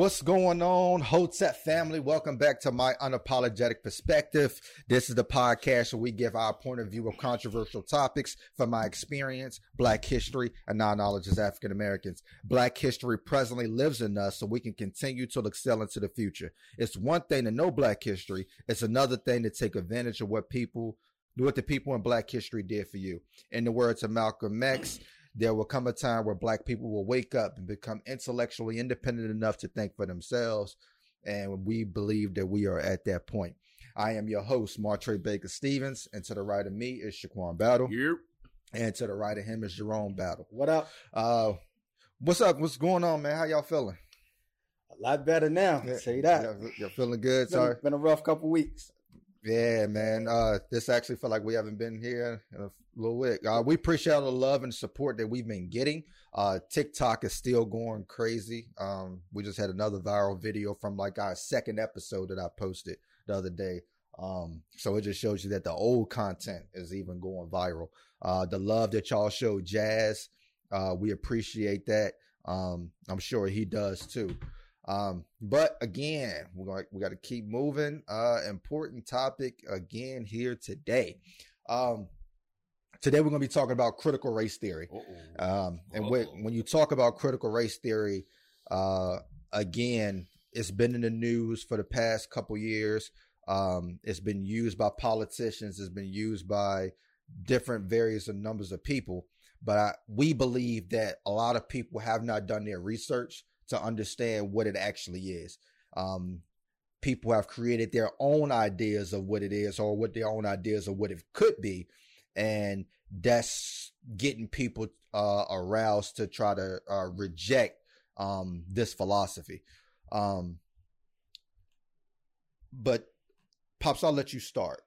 What's going on, Hotep family? Welcome back to my unapologetic perspective. This is the podcast where we give our point of view of controversial topics from my experience, Black history, and our knowledge as African Americans. Black history presently lives in us so we can continue to excel into the future. It's one thing to know Black history. It's another thing to take advantage of what people, what the people in Black history did for you. In the words of Malcolm X, there will come a time where black people will wake up and become intellectually independent enough to think for themselves. And we believe that we are at that point. I am your host, Martre Baker Stevens, and to the right of me is Shaquan Battle. Yep. And to the right of him is Jerome Battle. What up? Uh what's up? What's going on, man? How y'all feeling? A lot better now. Yeah, say that. You're, you're feeling good. Been, Sorry. Been a rough couple weeks. Yeah, man. Uh, this actually felt like we haven't been here in a bit. Uh, we appreciate all the love and support that we've been getting. Uh, TikTok is still going crazy. Um, we just had another viral video from like our second episode that I posted the other day. Um, so it just shows you that the old content is even going viral. Uh, the love that y'all show Jazz, uh, we appreciate that. Um, I'm sure he does too. Um, but again, we're going we got to keep moving. Uh, important topic again here today. Um, today we're going to be talking about critical race theory. Um, and when, when you talk about critical race theory, uh, again, it's been in the news for the past couple years. Um, it's been used by politicians. It's been used by different various numbers of people. But I, we believe that a lot of people have not done their research to understand what it actually is. Um, people have created their own ideas of what it is or what their own ideas of what it could be. And that's getting people uh, aroused to try to uh, reject um, this philosophy. Um, but pops, I'll let you start.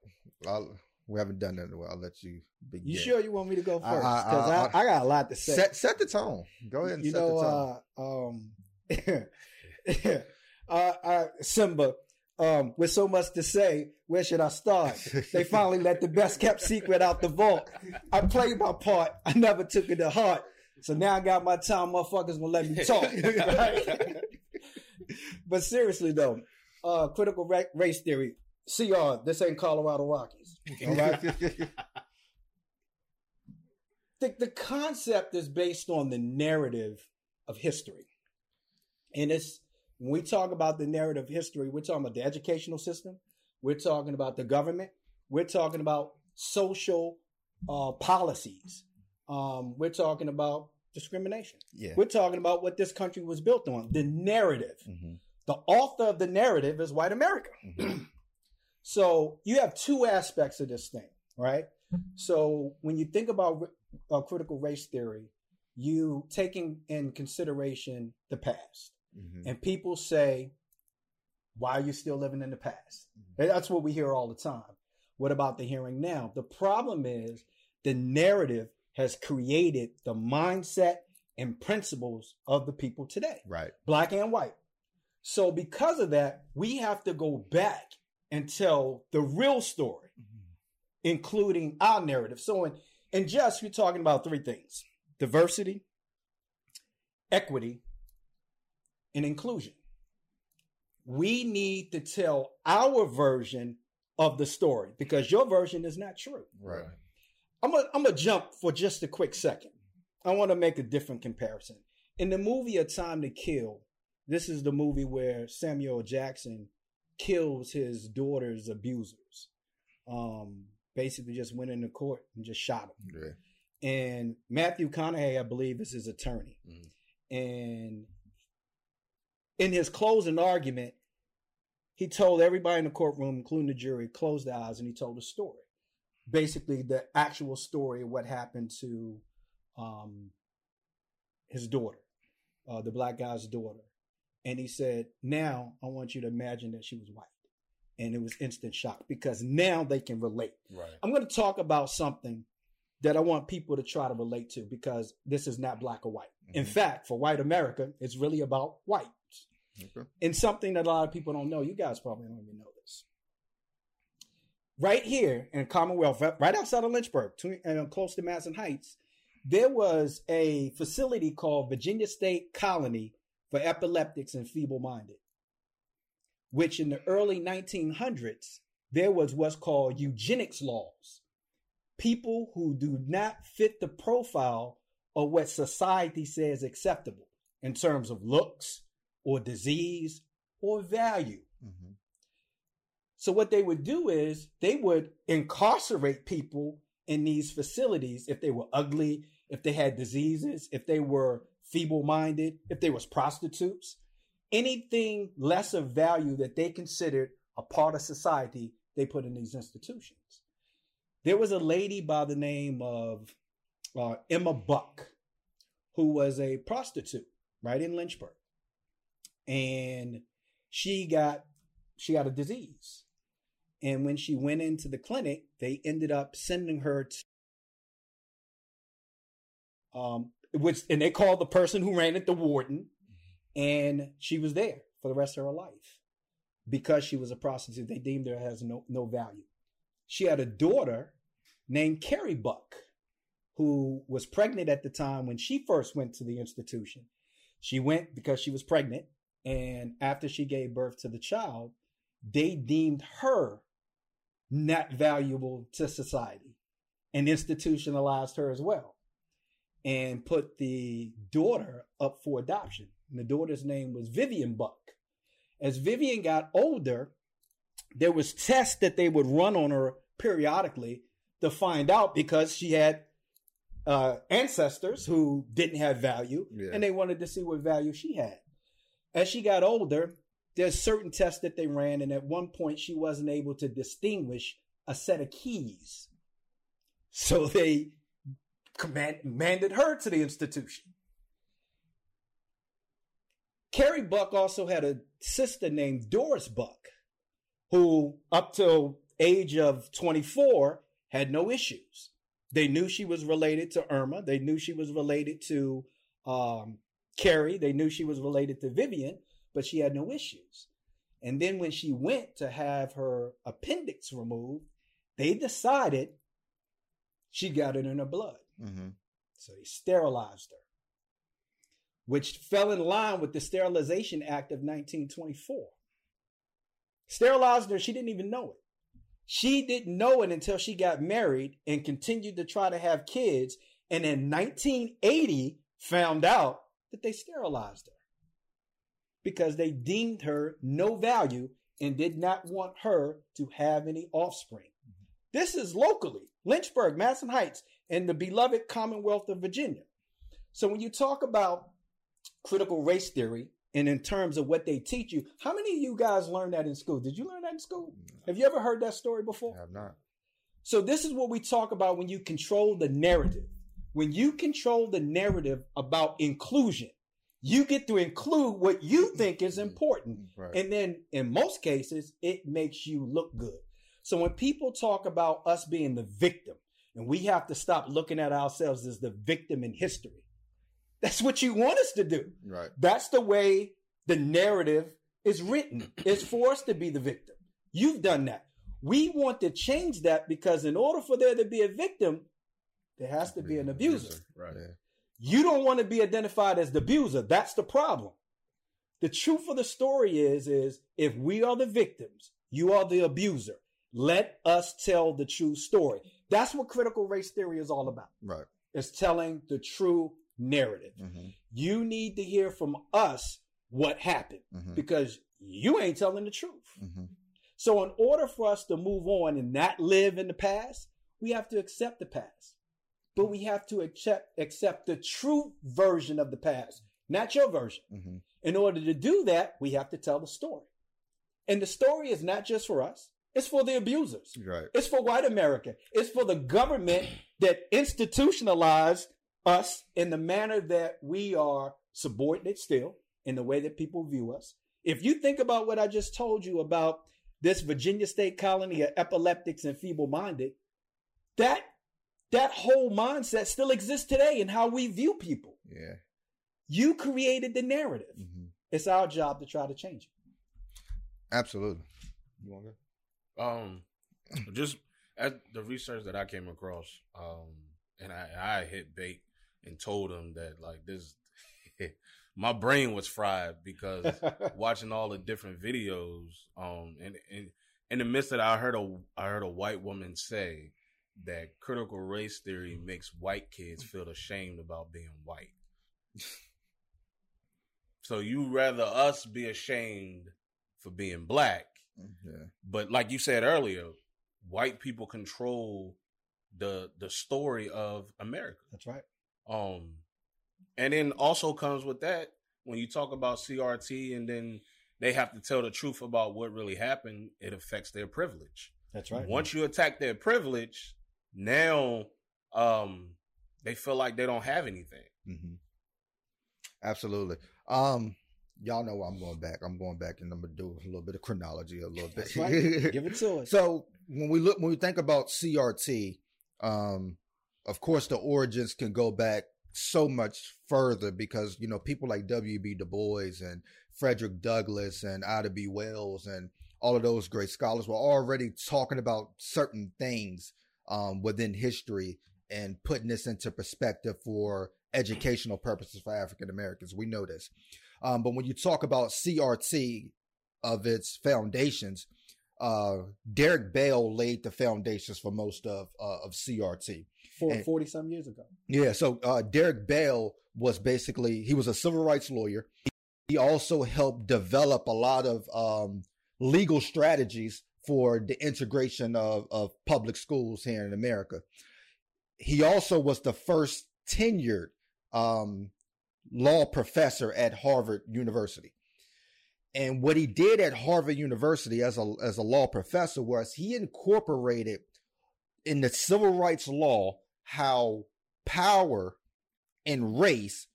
I'll, we haven't done that in a while. I'll let you begin. You sure you want me to go first? Because I, I, I, I, got a lot to say. Set, set the tone. Go ahead and you set know, the tone. Uh, um, uh, uh, Simba, um, with so much to say, where should I start? they finally let the best kept secret out the vault. I played my part. I never took it to heart. So now I got my time. Motherfuckers gonna let me talk. right? but seriously though, uh, critical race theory. CR, this ain't Colorado Rockies. All right. the, the concept is based on the narrative of history. And it's when we talk about the narrative history, we're talking about the educational system, we're talking about the government, we're talking about social uh, policies, um, we're talking about discrimination. Yeah. We're talking about what this country was built on, the narrative. Mm-hmm. The author of the narrative is white America. Mm-hmm. so you have two aspects of this thing, right? So when you think about uh, critical race theory, you taking in consideration the past. Mm-hmm. And people say, why are you still living in the past? Mm-hmm. That's what we hear all the time. What about the hearing now? The problem is the narrative has created the mindset and principles of the people today. Right. Black and white. So because of that, we have to go back and tell the real story, mm-hmm. including our narrative. So in, in just, we're talking about three things diversity, equity, and inclusion. We need to tell our version of the story because your version is not true. Right. I'm gonna I'm gonna jump for just a quick second. I want to make a different comparison. In the movie A Time to Kill, this is the movie where Samuel Jackson kills his daughter's abusers. Um, basically just went into court and just shot him. And Matthew McConaughey, I believe, is his attorney. Mm-hmm. And in his closing argument, he told everybody in the courtroom, including the jury, close their eyes, and he told a story. Basically, the actual story of what happened to um, his daughter, uh, the black guy's daughter. And he said, Now I want you to imagine that she was white. And it was instant shock because now they can relate. Right. I'm going to talk about something that I want people to try to relate to because this is not black or white. Mm-hmm. In fact, for white America, it's really about whites. Okay. And something that a lot of people don't know. You guys probably don't even know this. Right here in Commonwealth, right outside of Lynchburg, uh, close to Madison Heights, there was a facility called Virginia State Colony for epileptics and feeble minded, which in the early 1900s, there was what's called eugenics laws. People who do not fit the profile of what society says acceptable in terms of looks or disease or value. Mm-hmm. So, what they would do is they would incarcerate people in these facilities if they were ugly, if they had diseases, if they were feeble minded, if they was prostitutes, anything less of value that they considered a part of society, they put in these institutions. There was a lady by the name of uh, Emma Buck who was a prostitute right in Lynchburg. And she got she got a disease. And when she went into the clinic, they ended up sending her to um which and they called the person who ran it the warden and she was there for the rest of her life because she was a prostitute they deemed her as no no value she had a daughter named carrie buck who was pregnant at the time when she first went to the institution. She went because she was pregnant, and after she gave birth to the child, they deemed her not valuable to society and institutionalized her as well and put the daughter up for adoption. And the daughter's name was Vivian Buck. As Vivian got older, there was tests that they would run on her periodically to find out because she had uh, ancestors who didn't have value, yeah. and they wanted to see what value she had. As she got older, there's certain tests that they ran, and at one point she wasn't able to distinguish a set of keys. So they command, commanded her to the institution. Carrie Buck also had a sister named Doris Buck, who up till age of 24 had no issues. They knew she was related to Irma. They knew she was related to um, Carrie. They knew she was related to Vivian, but she had no issues. And then when she went to have her appendix removed, they decided she got it in her blood. Mm-hmm. So they sterilized her, which fell in line with the Sterilization Act of 1924. Sterilized her, she didn't even know it. She didn't know it until she got married and continued to try to have kids. And in 1980, found out that they sterilized her because they deemed her no value and did not want her to have any offspring. This is locally, Lynchburg, Madison Heights, and the beloved Commonwealth of Virginia. So when you talk about critical race theory, and in terms of what they teach you. How many of you guys learned that in school? Did you learn that in school? Have you ever heard that story before? I have not. So this is what we talk about when you control the narrative. When you control the narrative about inclusion, you get to include what you think is mm-hmm. important. Right. And then in most cases, it makes you look good. So when people talk about us being the victim, and we have to stop looking at ourselves as the victim in history that's what you want us to do. Right. That's the way the narrative is written. it's for us to be the victim. You've done that. We want to change that because in order for there to be a victim, there has to be an abuser. Right. You don't want to be identified as the abuser. That's the problem. The truth of the story is, is if we are the victims, you are the abuser. Let us tell the true story. That's what critical race theory is all about. Right. It's telling the true narrative. Mm-hmm. You need to hear from us what happened mm-hmm. because you ain't telling the truth. Mm-hmm. So, in order for us to move on and not live in the past, we have to accept the past. But we have to accept accept the true version of the past, not your version. Mm-hmm. In order to do that, we have to tell the story. And the story is not just for us. It's for the abusers. Right. It's for white America. It's for the government that institutionalized us in the manner that we are subordinate still in the way that people view us. If you think about what I just told you about this Virginia state colony of epileptics and feeble minded, that that whole mindset still exists today in how we view people. Yeah. You created the narrative. Mm-hmm. It's our job to try to change it. Absolutely. You want to? Um, just at the research that I came across, um, and I, I hit bait and told him that like this my brain was fried because watching all the different videos. Um, and, and in the midst of that, I heard a I heard a white woman say that critical race theory makes white kids feel ashamed about being white. so you rather us be ashamed for being black, Yeah. but like you said earlier, white people control the the story of America. That's right. Um, and then also comes with that when you talk about CRT, and then they have to tell the truth about what really happened. It affects their privilege. That's right. Once you attack their privilege, now um, they feel like they don't have anything. hmm Absolutely. Um, y'all know I'm going back. I'm going back, and I'm gonna do a little bit of chronology, a little bit. Right. Give it to us. So when we look, when we think about CRT, um, of course the origins can go back so much further because you know people like W.B. Du Bois and Frederick Douglass and Ida B. Wells and all of those great scholars were already talking about certain things um, within history and putting this into perspective for educational purposes for African Americans. We know this, um, but when you talk about CRT of its foundations, uh, Derek Bell laid the foundations for most of uh, of CRT. For and- 40 some years ago. Yeah, so uh, Derek Bell was basically he was a civil rights lawyer. He also helped develop a lot of um, legal strategies for the integration of, of public schools here in America. He also was the first tenured um, law professor at Harvard University. And what he did at Harvard University as a as a law professor was he incorporated in the civil rights law how power and race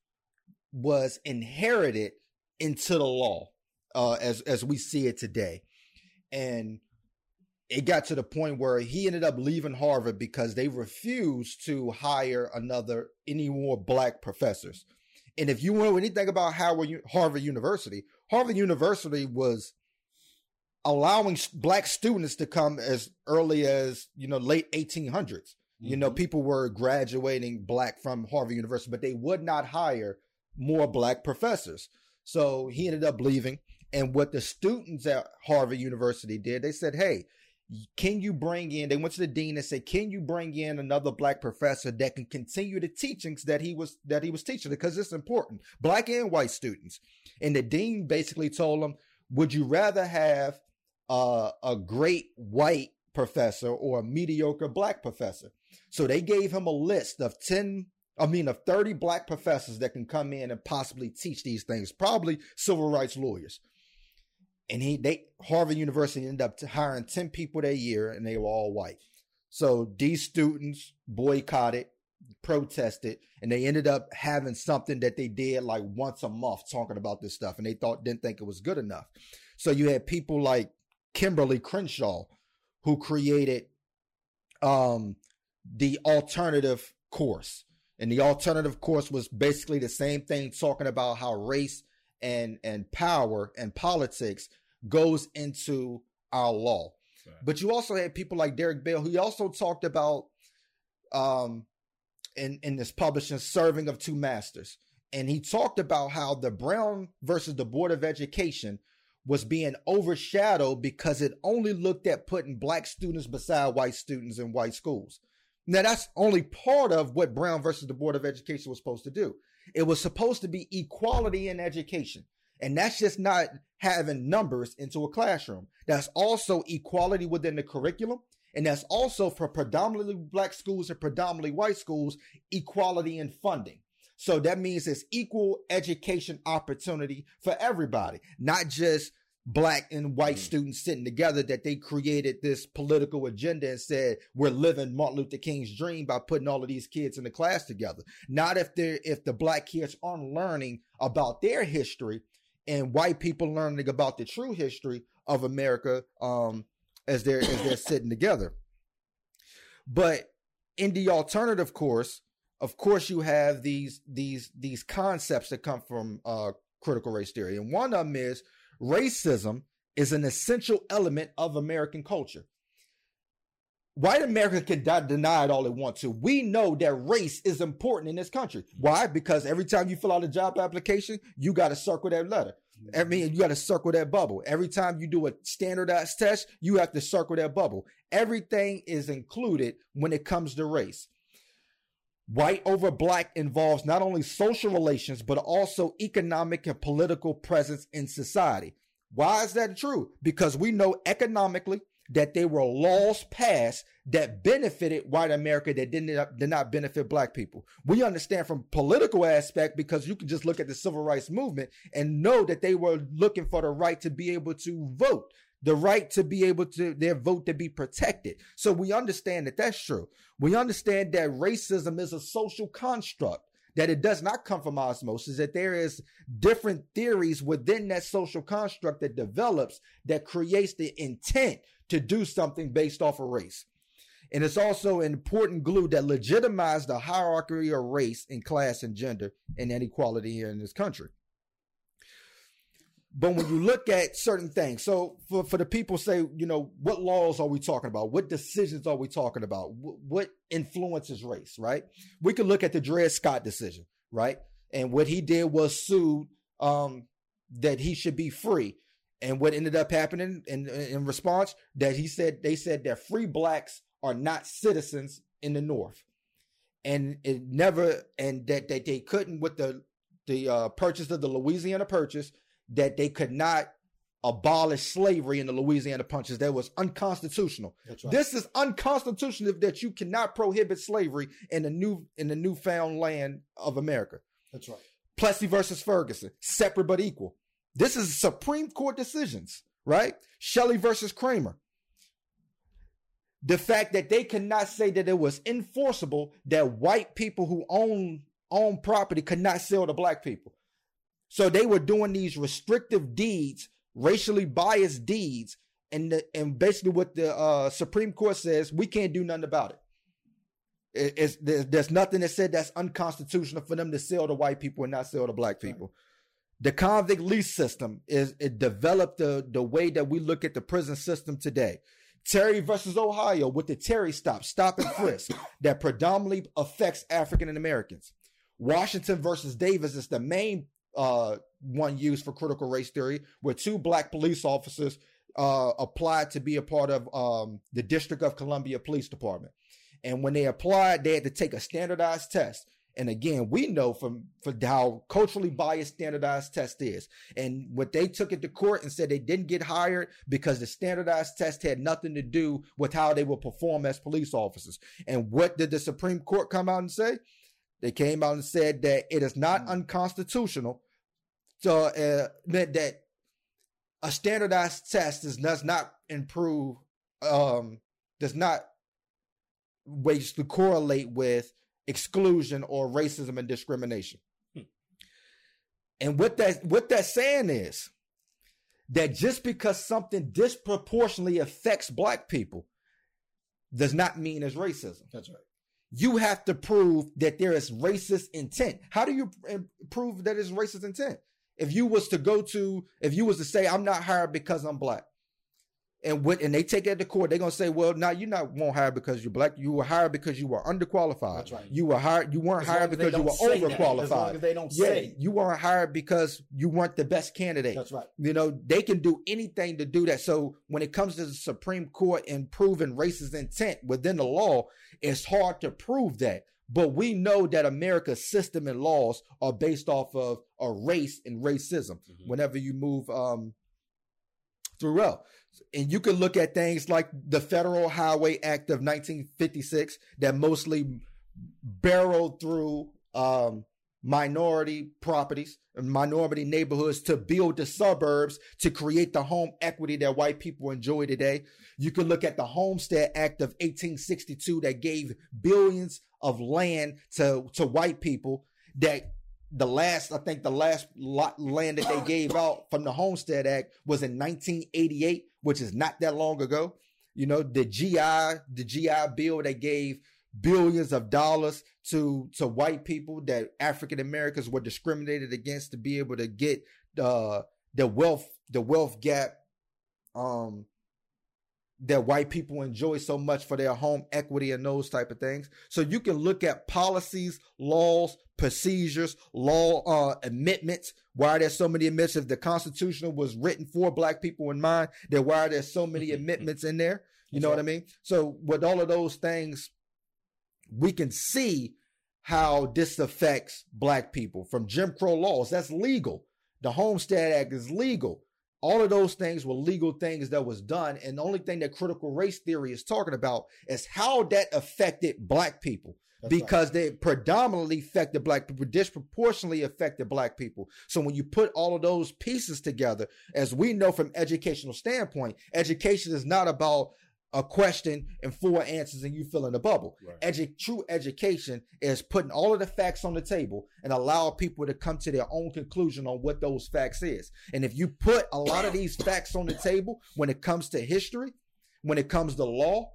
was inherited into the law uh, as as we see it today, and it got to the point where he ended up leaving Harvard because they refused to hire another any more black professors. And if you know anything about Howard, Harvard University, Harvard University was allowing black students to come as early as you know late 1800s. You know, Mhm. people were graduating black from Harvard University, but they would not hire more black professors. So he ended up leaving. And what the students at Harvard University did, they said, Hey, can you bring in, they went to the dean and said, Can you bring in another black professor that can continue the teachings that he was that he was teaching? Because it's important. Black and white students. And the dean basically told them, Would you rather have uh, a great white professor or a mediocre black professor? So they gave him a list of 10, I mean, of 30 black professors that can come in and possibly teach these things, probably civil rights lawyers. And he, they, Harvard University ended up hiring 10 people that year and they were all white. So these students boycotted, protested, and they ended up having something that they did like once a month talking about this stuff. And they thought, didn't think it was good enough. So you had people like Kimberly Crenshaw who created, um, the alternative course. And the alternative course was basically the same thing, talking about how race and and power and politics goes into our law. But you also had people like Derek Bell, who also talked about um in, in this publishing serving of two masters. And he talked about how the Brown versus the Board of Education was being overshadowed because it only looked at putting black students beside white students in white schools. Now that's only part of what Brown versus the Board of Education was supposed to do. It was supposed to be equality in education. And that's just not having numbers into a classroom. That's also equality within the curriculum. And that's also for predominantly black schools and predominantly white schools, equality in funding. So that means it's equal education opportunity for everybody, not just black and white Mm. students sitting together that they created this political agenda and said we're living Martin Luther King's dream by putting all of these kids in the class together. Not if they're if the black kids aren't learning about their history and white people learning about the true history of America um as they're as they're sitting together. But in the alternative course, of course you have these these these concepts that come from uh critical race theory. And one of them is racism is an essential element of American culture. white America can deny it all they want to. We know that race is important in this country. Why? Because every time you fill out a job application, you got to circle that letter. I mean, you got to circle that bubble. Every time you do a standardized test, you have to circle that bubble. Everything is included when it comes to race. White over black involves not only social relations, but also economic and political presence in society. Why is that true? Because we know economically that there were laws passed that benefited white America that did not, did not benefit black people. We understand from political aspect because you can just look at the civil rights movement and know that they were looking for the right to be able to vote the right to be able to their vote to be protected. So we understand that that's true. We understand that racism is a social construct that it does not come from osmosis that there is different theories within that social construct that develops that creates the intent to do something based off of race and it's also an important glue that legitimizes the hierarchy of race and class and gender and inequality here in this country but when you look at certain things, so for, for the people say, you know, what laws are we talking about? What decisions are we talking about? what influences race, right? We could look at the Dred Scott decision, right? And what he did was sued um, that he should be free. And what ended up happening in, in response that he said, they said that free blacks are not citizens in the North. And it never, and that, that they couldn't with the, the uh, purchase of the Louisiana Purchase, that they could not abolish slavery in the Louisiana Purchase. That was unconstitutional. Right. This is unconstitutional that you cannot prohibit slavery in the new in the newfound land of America. That's right. Plessy versus Ferguson, separate but equal. This is Supreme Court decisions, right? Shelley versus Kraemer. The fact that they cannot say that it was enforceable that white people who own own property could not sell to black people. So they were doing these restrictive deeds, racially biased deeds, and the, and basically what the uh, Supreme Court says, we can't do nothing about it. it it's, there's, there's, nothing that said that's unconstitutional for them to sell to white people and not sell to black people. Right. The convict lease system is it developed the the way that we look at the prison system today. Terry versus Ohio with the Terry stop, stop and frisk that predominantly affects African Americans. Washington versus Davis is the main uh, one used for critical race theory, where two black police officers uh, applied to be a part of um, the District of Columbia Police Department. And when they applied, they had to take a standardized test. And again, we know from, from how culturally biased standardized test is. And what they took it to court and said they didn't get hired because the standardized test had nothing to do with how they would perform as police officers. And what did the Supreme Court come out and say? They came out and said that it is not mm. unconstitutional so uh, that, that a standardized test does, does not improve, um, does not ways to correlate with exclusion or racism and discrimination. Hmm. And what that what that's saying is that just because something disproportionately affects black people does not mean it's racism. That's right. You have to prove that there is racist intent. How do you eh, prove that it's racist intent? If you was to go to, if you was to say, I'm not hired because I'm black, and what and they take it to court, they're gonna say, well, now you're not won't hire because you're black. You were hired because you were underqualified. That's right. You were hired. You weren't as hired because you were overqualified. As long as they don't yeah, say you weren't hired because you weren't the best candidate. That's right. You know they can do anything to do that. So when it comes to the Supreme Court and proving racist intent within the law, it's hard to prove that. But we know that America's system and laws are based off of a race and racism. Mm-hmm. Whenever you move um, throughout, and you can look at things like the Federal Highway Act of 1956 that mostly barreled through um, minority properties and minority neighborhoods to build the suburbs to create the home equity that white people enjoy today. You can look at the Homestead Act of 1862 that gave billions of land to, to white people that the last, I think the last lot land that they gave out from the Homestead Act was in 1988, which is not that long ago. You know, the GI, the GI bill that gave billions of dollars to to white people that African Americans were discriminated against to be able to get the the wealth the wealth gap um that white people enjoy so much for their home equity and those type of things. So you can look at policies, laws, procedures, law uh, amendments. Why there's so many amendments? If the Constitution was written for black people in mind, then why are there so many amendments in there? You know what I mean? So with all of those things, we can see how this affects black people from Jim Crow laws. That's legal. The Homestead Act is legal. All of those things were legal things that was done. And the only thing that critical race theory is talking about is how that affected black people. That's because right. they predominantly affected black people, disproportionately affected black people. So when you put all of those pieces together, as we know from educational standpoint, education is not about a question and four answers and you fill in the bubble. Right. Edu- true education is putting all of the facts on the table and allow people to come to their own conclusion on what those facts is. And if you put a lot of these facts on the table when it comes to history, when it comes to law,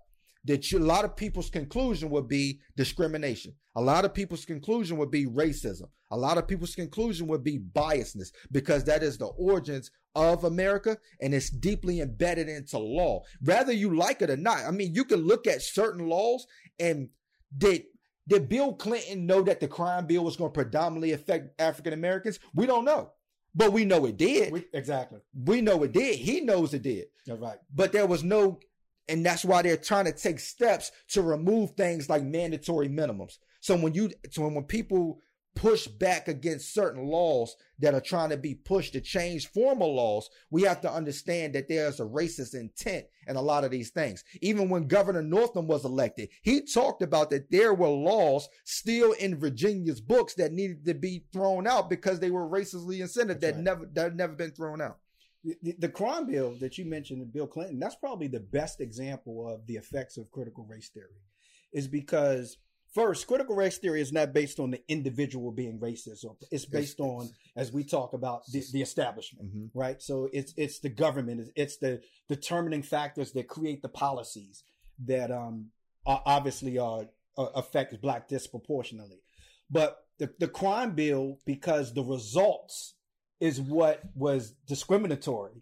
that you, a lot of people's conclusion would be discrimination. A lot of people's conclusion would be racism. A lot of people's conclusion would be biasness because that is the origins of America and it's deeply embedded into law. Whether you like it or not. I mean, you can look at certain laws and did did Bill Clinton know that the crime bill was going to predominantly affect African Americans? We don't know. But we know it did. We, exactly. We know it did. He knows it did. That's right. But there was no and that's why they're trying to take steps to remove things like mandatory minimums. So when you so when people push back against certain laws that are trying to be pushed to change formal laws, we have to understand that there's a racist intent in a lot of these things. Even when Governor Northam was elected, he talked about that there were laws still in Virginia's books that needed to be thrown out because they were racistly incented that right. never that had never been thrown out. The, the crime bill that you mentioned, Bill Clinton, that's probably the best example of the effects of critical race theory, is because first, critical race theory is not based on the individual being racist, it's based on, as we talk about, the, the establishment, mm-hmm. right? So it's it's the government, it's the determining factors that create the policies that um are obviously are uh, affect black disproportionately, but the the crime bill because the results is what was discriminatory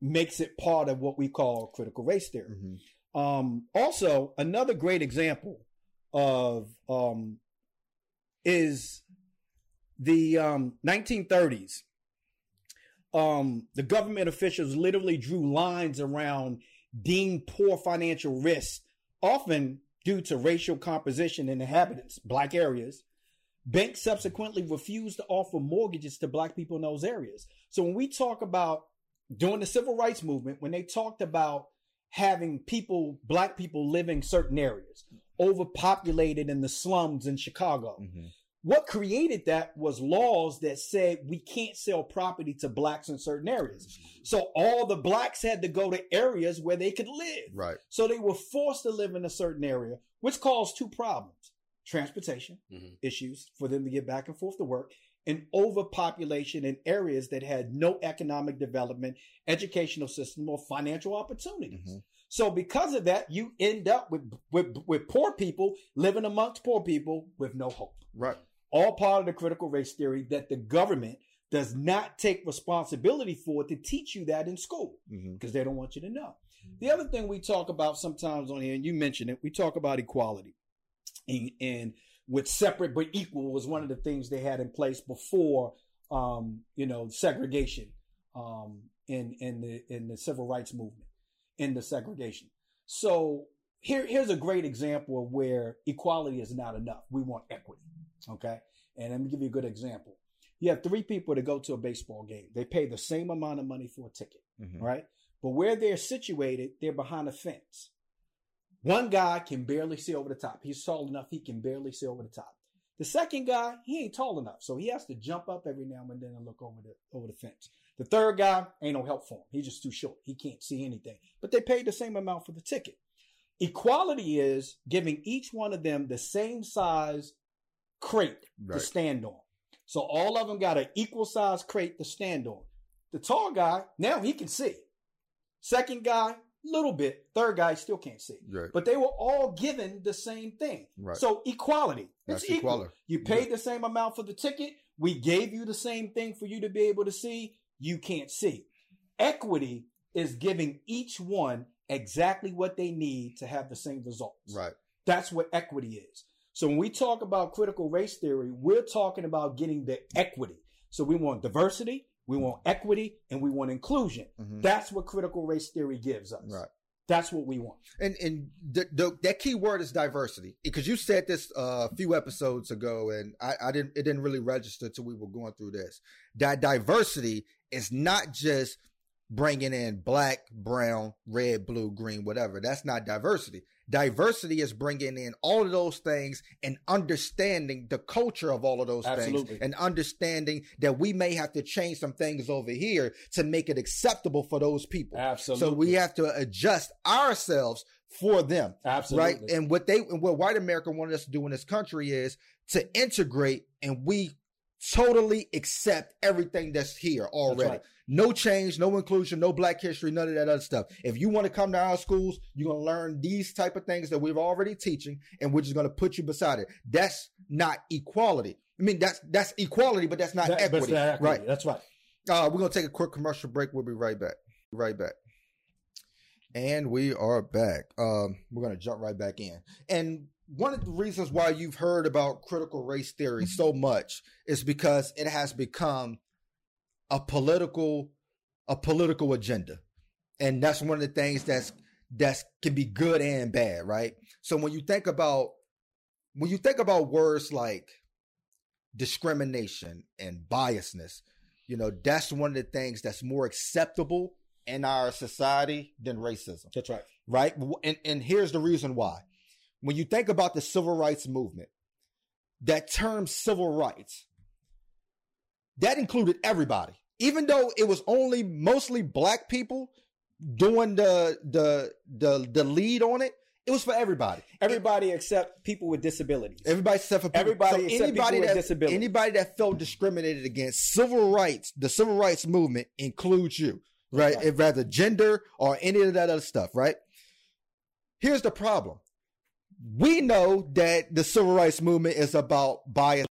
makes it part of what we call critical race theory. Mm-hmm. Um, also, another great example of um, is the um, 1930s. Um, the government officials literally drew lines around deemed poor financial risks, often due to racial composition in inhabitants, black areas, Banks subsequently refused to offer mortgages to black people in those areas. So when we talk about during the civil rights movement, when they talked about having people, black people living certain areas, overpopulated in the slums in Chicago, mm-hmm. what created that was laws that said we can't sell property to blacks in certain areas. Mm-hmm. So all the blacks had to go to areas where they could live. Right. So they were forced to live in a certain area, which caused two problems transportation mm-hmm. issues for them to get back and forth to work, and overpopulation in areas that had no economic development, educational system, or financial opportunities. Mm-hmm. So because of that, you end up with, with with poor people living amongst poor people with no hope. Right. All part of the critical race theory that the government does not take responsibility for to teach you that in school because mm-hmm. they don't want you to know. The other thing we talk about sometimes on here, and you mentioned it, we talk about equality and, and with separate but equal was one of the things they had in place before um, you know segregation um, in in the in the civil rights movement in the segregation. So here here's a great example of where equality is not enough. We want equity. Okay, and let me give you a good example. You have three people to go to a baseball game. They pay the same amount of money for a ticket, mm-hmm. right? But where they're situated, they're behind a fence. One guy can barely see over the top. He's tall enough, he can barely see over the top. The second guy, he ain't tall enough, so he has to jump up every now and then and look over the over the fence. The third guy ain't no help for him. He's just too short. He can't see anything. But they paid the same amount for the ticket. Equality is giving each one of them the same size crate right. to stand on. So all of them got an equal size crate to stand on. The tall guy, now he can see. Second guy, little bit. Third guy still can't see. Right. But they were all given the same thing. Right. So equality. That's it's equal. Equality. You paid the same amount for the ticket. We gave you the same thing for you to be able to see. You can't see. Equity is giving each one exactly what they need to have the same results. Right. That's what equity is. So when we talk about critical race theory, we're talking about getting the equity. So we want diversity, we want equity, and we want inclusion. Mhm. That's what critical race theory gives us. Right. That's what we want. And and the, the, that key word is diversity because you said this uh, a few episodes ago, and I, I didn't it didn't really register till we were going through this. That diversity is not just bringing in black, brown, red, blue, green, whatever. That's not diversity. Diversity is bringing in all of those things and understanding the culture of all of those Absolutely. things and understanding that we may have to change some things over here to make it acceptable for those people. Absolutely. So we have to adjust ourselves for them, Absolutely. right? And what they and what white America wanted us to do in this country is to integrate, and we totally accept everything that's here already. right. No change, no inclusion, no Black history, none of that other stuff. If you want to come to our schools, you're gonna learn these type of things that we're already teaching, and we're just gonna put you beside it. That's not equality. I mean, that's that's equality, but that's not That- equity, not equity. right? That's right. Uh, we're gonna take a quick commercial break. We'll be right back. Right back. And we are back. Um, we're gonna jump right back in. And one of the reasons why you've heard about critical race theory mm-hmm. so much is because it has become a political a political agenda. And that's one of the things that's that's can be good and bad, right? So when you think about when you think about words like discrimination and biasness, you know, that's one of the things that's more acceptable in our society than racism, That's right. right? And and here's the reason why. When you think about the civil rights movement, that term civil rights, that included everybody. Even though it was only mostly black people doing the the the the lead on it, it was for everybody. Everybody except people with disabilities. Everybody except for people. Everybody except people with that, disability. Anybody that felt discriminated against, civil rights, the civil rights movement includes you, right? Right. If rather gender or any of that other stuff, right? Here's the problem. We know that the civil rights movement is about bias,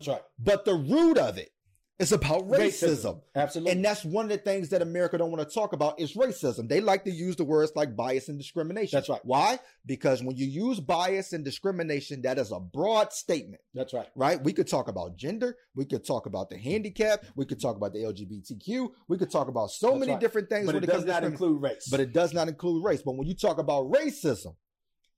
That's right. but the root of it is about racism. Absolutely. And that's one of the things that America don't want to talk about is racism. They like to use the words like bias and discrimination. That's right. Why? Because when you use bias and discrimination, that is a broad statement, That's right. right? We could talk about gender. We could talk about the handicap. We could talk about the LGBTQ. We could talk about so That's many right. different things. But it does not include race. But it does not include race. But when you talk about racism,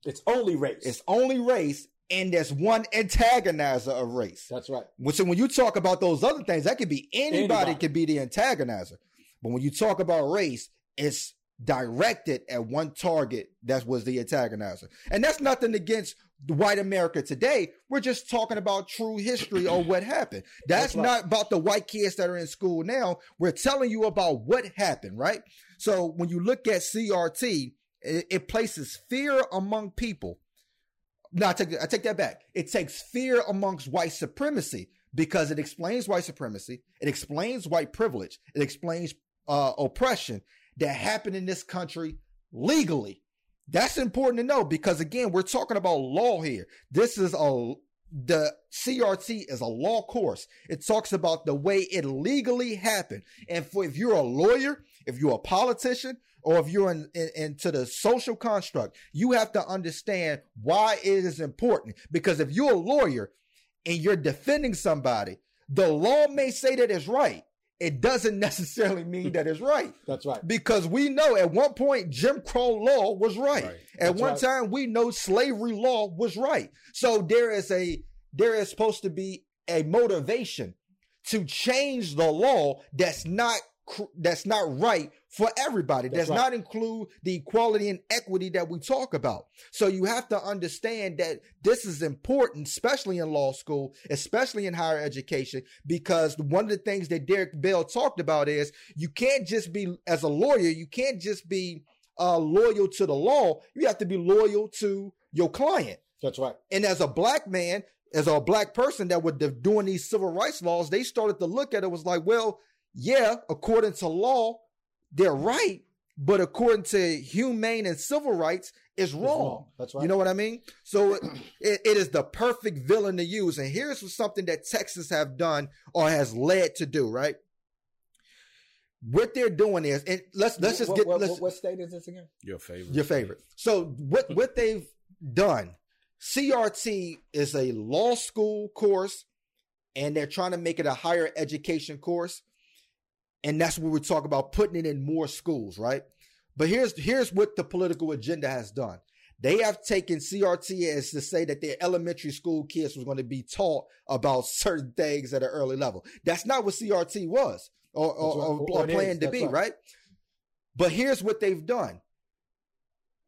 it's only race. it's only race, and there's one antagonizer of race. That's right. So when you talk about those other things, that could be anybody, Anybody. could be the antagonizer. But when you talk about race, it's directed at one target that was the antagonizer. And that's nothing against white America today. We're just talking about true history or what happened. That's, That's right. not about the white kids that are in school now. We're telling you about what happened, right? So when you look at CRT, it, it places fear among people no, I take I take that back. It takes fear amongst white supremacy because it explains white supremacy. It explains white privilege. It explains uh, oppression that happened in this country legally. That's important to know because again, we're talking about law here. This is a the CRT is a law course. It talks about the way it legally happened. And for if you're a lawyer, if you're a politician, or if you're in, in- into the social construct, you have to understand why it is important. Because if you're a lawyer and you're defending somebody, the law may say that it's right. It doesn't necessarily mean that it's right. That's right. Because we know at one point Jim Crow law was right. Right. At That's one right. time we know slavery law was right. So there is a there is supposed to be a motivation to change the law that's not that's not right for everybody. That's does right. not include the equality and equity that we talk about. So you have to understand that this is important, especially in law school, especially in higher education, because one of the things that Derek Bell talked about is you can't just be as a lawyer, you can't just be uh, loyal to the law. You have to be loyal to your client. That's right. And as a black man, as a black person that were doing these civil rights laws, they started to look at it was like, well, yeah, according to law, they're right, but according to humane and civil rights, it's It's wrong. That's right. You know what I mean? So it, it is the perfect villain to use. And here's something that Texas have done or has led to do, right? what they're doing is, and let's let's just what, get what, let's, what state is this again? Your favorite. your favorite. So what what they've done, CRT is a law school course, and they're trying to make it a higher education course, and that's what we're talking about putting it in more schools, right? But here's here's what the political agenda has done. They have taken CRT as to say that their elementary school kids was going to be taught about certain things at an early level. That's not what CRT was or, or, right. or, Or or it is. planned to be, right. right? But here's what they've done.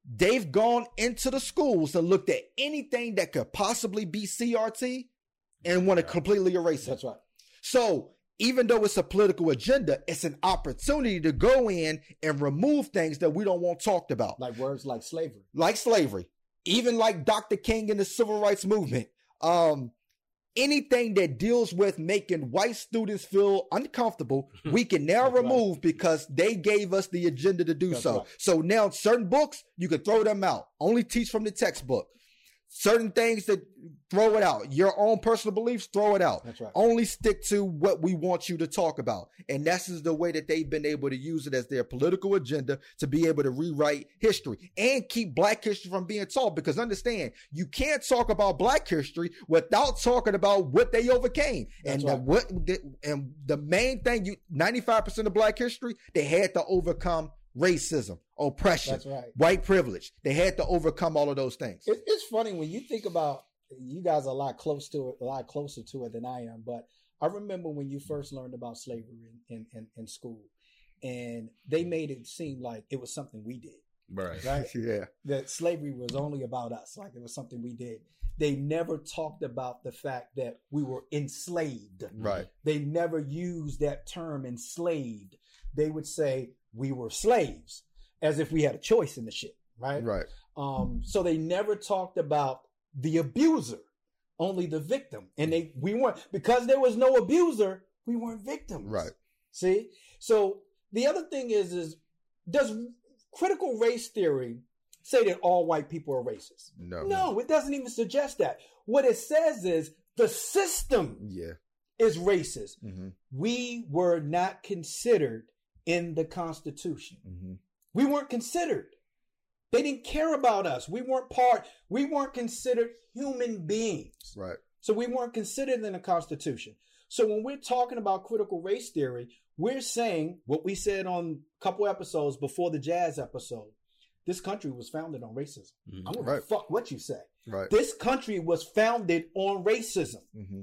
They've gone into the schools and looked at anything that could possibly be CRT and want to completely erase it. That's right. So even though it's a political agenda, it's an opportunity to go in and remove things that we don't want talked about, Like words like slavery. like slavery, even like Dr. King and the civil rights movement. Um, anything that deals with making white students feel uncomfortable, we can now That's right. remove because they gave us the agenda to do That's so. right. So now certain books, you can throw them out. Only teach from the textbook. Certain things that throw it out. Your own personal beliefs, throw it out That's right. only stick to what we want you to talk about. And that's is the way that they've been able to use it as their political agenda to be able to rewrite history and keep black history from being taught. Because understand, you can't talk about black history without talking about what they overcame. That's and the, what the, and the main thing you 95% of black history, they had to overcome racism, oppression, That's right. white privilege. They had to overcome all of those things. It, it's funny when you think about you guys are a lot close to it, a lot closer to it than I am. But I remember when you first learned about slavery in, in, in, in school, and they made it seem like it was something we did, Right. right? yeah. that slavery was only about us, like it was something we did. They never talked about the fact that we were enslaved. Right. They never used that term enslaved. They would say we were slaves as if we had a choice in the shit, right? Right. Um, so they never talked about the abuser, only the victim. And they we weren't because there was no abuser, we weren't victims. Right. See? So the other thing is is does critical race theory say that all white people are racist? No. No, it doesn't even suggest that. What it says is the system Yeah. is racist. hmm We were not considered in the Constitution. hmm We weren't considered. They didn't care about us. We weren't part, we weren't considered human beings. Right. So we weren't considered in the Constitution. So when we're talking about critical race theory, we're saying what we said on a couple episodes before the jazz episode. This country was founded on racism. Mhm. I don't Right. fuck what you say. Right. This country was founded on racism. hmm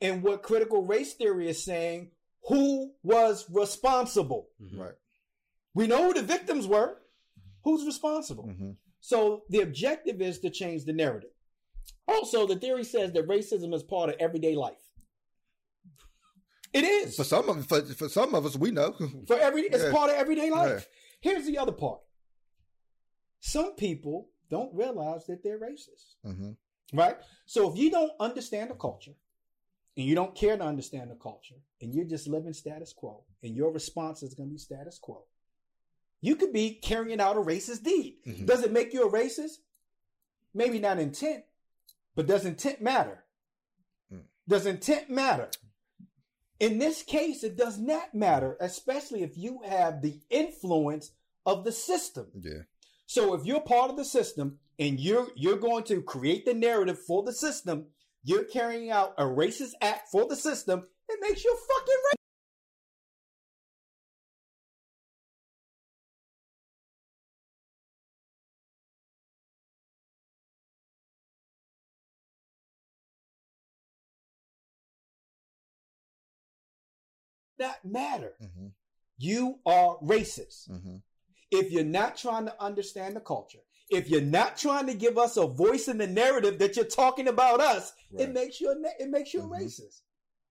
And what critical race theory is saying, who was responsible? Mhm. Right. We know who the victims were. Who's responsible? hmm So the objective is to change the narrative. Also, the theory says that racism is part of everyday life. It is. For some of for, for some of us, we know. For every it's Yeah. part of everyday life. Yeah. Here's the other part. Some people don't realize that they're racist. hmm Right? So if you don't understand the culture and you don't care to understand the culture and you're just living status quo and your response is going to be status quo, you could be carrying out a racist deed. Mhm. Does it make you a racist? Maybe not intent, but does intent matter? Mm. Does intent matter? In this case, it does not matter, especially if you have the influence of the system. Yeah. So if you're part of the system and you're you're going to create the narrative for the system, you're carrying out a racist act for the system, it makes you fucking racist. Not matter. hmm You are racist. hmm if you're not trying to understand the culture, if you're not trying to give us a voice in the narrative that you're talking about us, Right. it makes you a it makes you Mhm. a racist.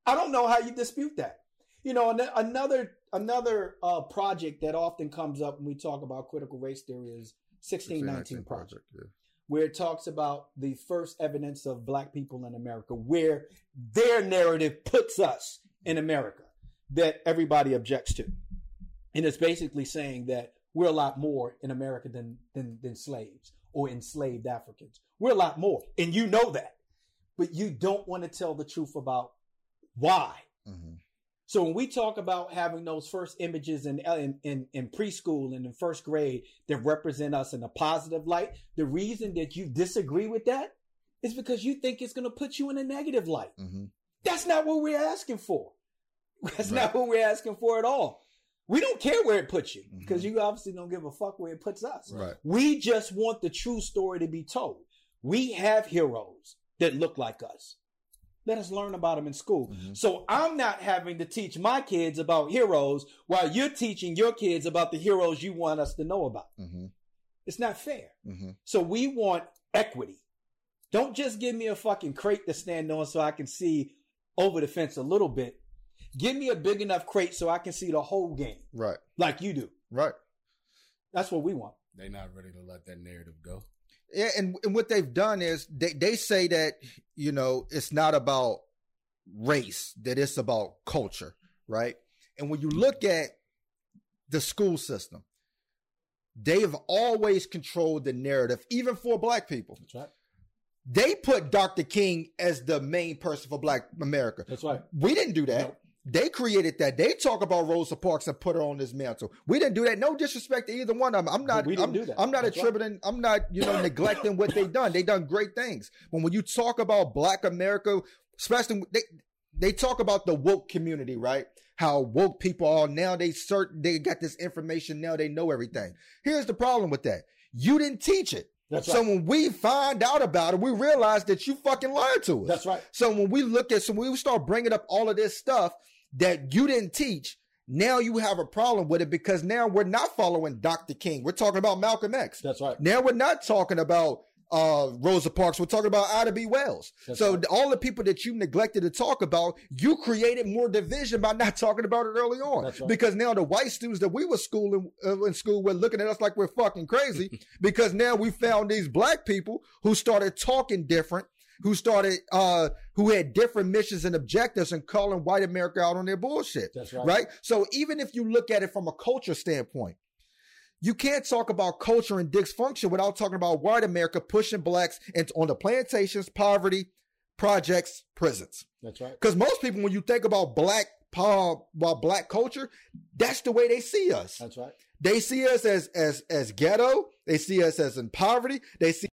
I don't know how you dispute that. You know, an- another another uh, project that often comes up when we talk about critical race theory is 1619 project, Yeah. where it talks about the first evidence of black people in America, where their narrative puts us in America that everybody objects to. And it's basically saying that we're a lot more in America than, than, than slaves or enslaved Africans. We're a lot more. And you know that. But you don't want to tell the truth about why. hmm So when we talk about having those first images in, in in in preschool and in first grade that represent us in a positive light, the reason that you disagree with that is because you think it's going to put you in a negative light. hmm That's not what we're asking for. That's Right. not what we're asking for at all. We don't care where it puts you Mhm. because you obviously don't give a fuck where it puts us. Right. We just want the true story to be told. We have heroes that look like us. Let us learn about them in school. Mhm. So I'm not having to teach my kids about heroes while you're teaching your kids about the heroes you want us to know about. hmm It's not fair. hmm So we want equity. Don't just give me a fucking crate to stand on so I can see over the fence a little bit. Give me a big enough crate so I can see the whole game Right. like you do. Right. That's what we want. They're not ready to let that narrative go. Yeah, and, and what they've done is they, they say that, you know, it's not about race, that it's about culture, right? And when you look at the school system, they have always controlled the narrative, even for black people. That's right. They put Dr. King as the main person for black America. That's right. We didn't do that. No. They created that. They talk about Rosa Parks and put her on this mantle. We didn't do that. No disrespect to either one of them. I'm not. We didn't I'm, do that. I'm not That's right. attributing. I'm not. You know, neglecting what they done. They done great things. But when you talk about Black America, especially they they talk about the woke community, right? How woke people are now. They certain they got this information now. They know everything. Here's the problem with that. You didn't teach it. That's so right. when we find out about it, we realize that you fucking lied to us. That's right. So when we look at, so when we start bringing up all of this stuff that you didn't teach, now you have a problem with it because now we're not following Dr. King. We're talking about Malcolm X. That's right. Now we're not talking about uh, Rosa Parks. We're talking about Ida B. Wells. That's so right. all the people that you neglected to talk about, you created more division by not talking about it early on. Right. Because now the white students that we were schooling uh, in school were looking at us like we're fucking crazy. because now we found these black people who started talking different. Who started, uh, who had different missions and objectives and calling white America out on their bullshit That's right. right? So even if you look at it from a culture standpoint, you can't talk about culture and dysfunction without talking about white America pushing blacks into on the plantations, poverty, projects, prisons. That's right. Because most people, when you think about black uh, about black culture, that's the way they see us. That's right. They see us as as as ghetto. They see us as in poverty. They see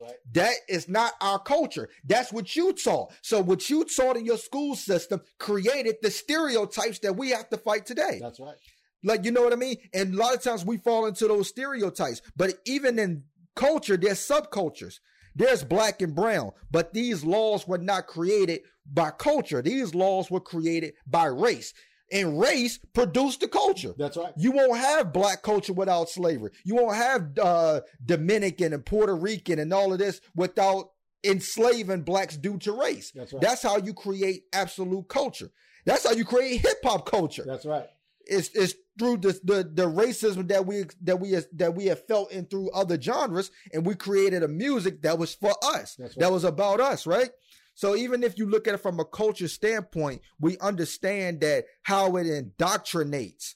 Right. that is not our culture. That's what you taught. So what you taught in your school system created the stereotypes that we have to fight today. That's right. Like you know what I mean? And a lot of times we fall into those stereotypes. But even in culture, there's subcultures. There's black and brown, but these laws were not created by culture. These laws were created by race. And race produced the culture. That's right. You won't have black culture without slavery. You won't have uh, Dominican and Puerto Rican and all of this without enslaving blacks due to race. That's right. That's how you create absolute culture. That's how you create hip hop culture. That's right. It's it's through the, the the racism that we that we that we have felt in through other genres, and we created a music that was for us. Right. That was about us, right? So even if you look at it from a culture standpoint, we understand that how it indoctrinates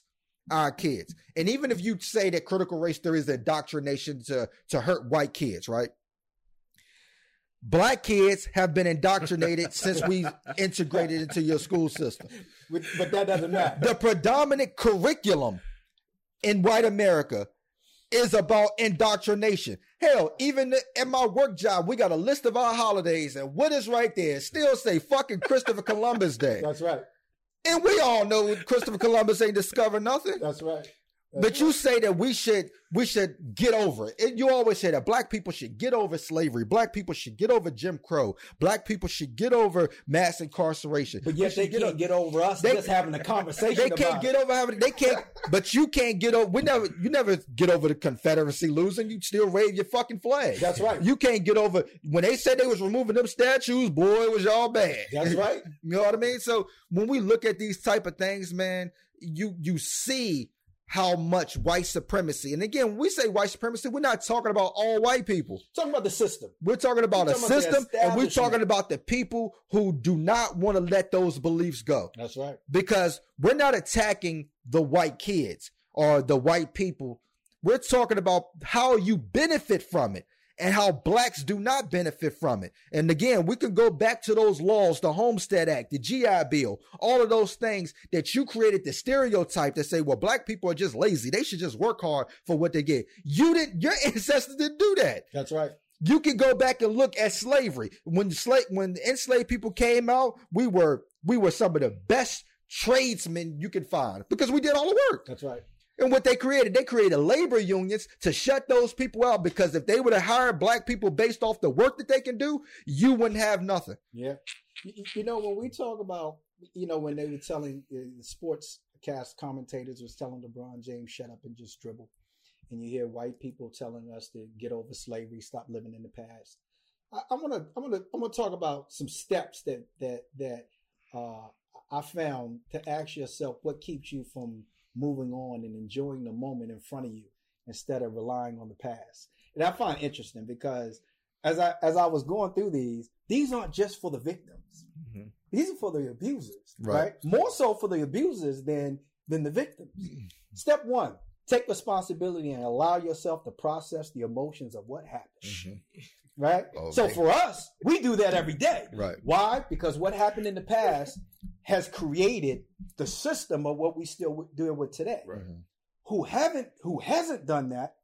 our kids. And even if you say that critical race theory is indoctrination to to hurt white kids, right? Black kids have been indoctrinated since we integrated into your school system. But, but that doesn't matter. The predominant curriculum in white America is about indoctrination. Hell, even at my work job, we got a list of our holidays, and what is right there? Still say fucking Christopher Columbus Day. That's right. And we all know Christopher Columbus ain't discovered nothing. That's right. But you say that we should we should get over it. And You always say that black people should get over slavery. Black people should get over Jim Crow. Black people should get over mass incarceration. But yet they get can't o- get over us They- just having a conversation. they can't get over having they can't but you can't get over we never you never get over the confederacy losing you still wave your fucking flag That's right. you can't get over when they said they was removing them statues boy it was y'all bad That's right. you know what i mean so when we look at these type of things man you you see how much white supremacy and again when we say white supremacy we're not talking about all white people Talking about the system. we're talking about We're a about system and we're talking about the people who do not want to let those beliefs go That's right. because we're not attacking the white kids or the white people. We're talking about how you benefit from it. And how blacks do not benefit from it. And again, we can go back to those laws, the Homestead Act, the GI Bill, all of those things that you created the stereotype that say, well, black people are just lazy. They should just work hard for what they get. You didn't, your ancestors didn't do that. That's right. You can go back and look at slavery. When slave, when enslaved people came out, we were, we were some of the best tradesmen you could find because we did all the work. That's right. And what they created, they created labor unions to shut those people out because if they would have hired black people based off the work that they can do, you wouldn't have nothing. Yeah. You, know, when we talk about, you know, when they were telling the sports cast commentators was telling LeBron James, shut up and just dribble. And you hear white people telling us to get over slavery, stop living in the past. I, I'm gonna, I'm gonna, I'm gonna talk about some steps that that that uh, I found to ask yourself what keeps you from moving on and enjoying the moment in front of you instead of relying on the past. And I find interesting because as I as I was going through these, these aren't just for the victims. Mm-hmm. These are for the abusers, right. right? More so for the abusers than than the victims. Step one: take responsibility and allow yourself to process the emotions of what happened. Mm-hmm. Right. Okay. So for us, we do that every day. Right. Why? Because what happened in the past has created the system of what we still doing with today. Right. Mm-hmm. Who haven't who hasn't done that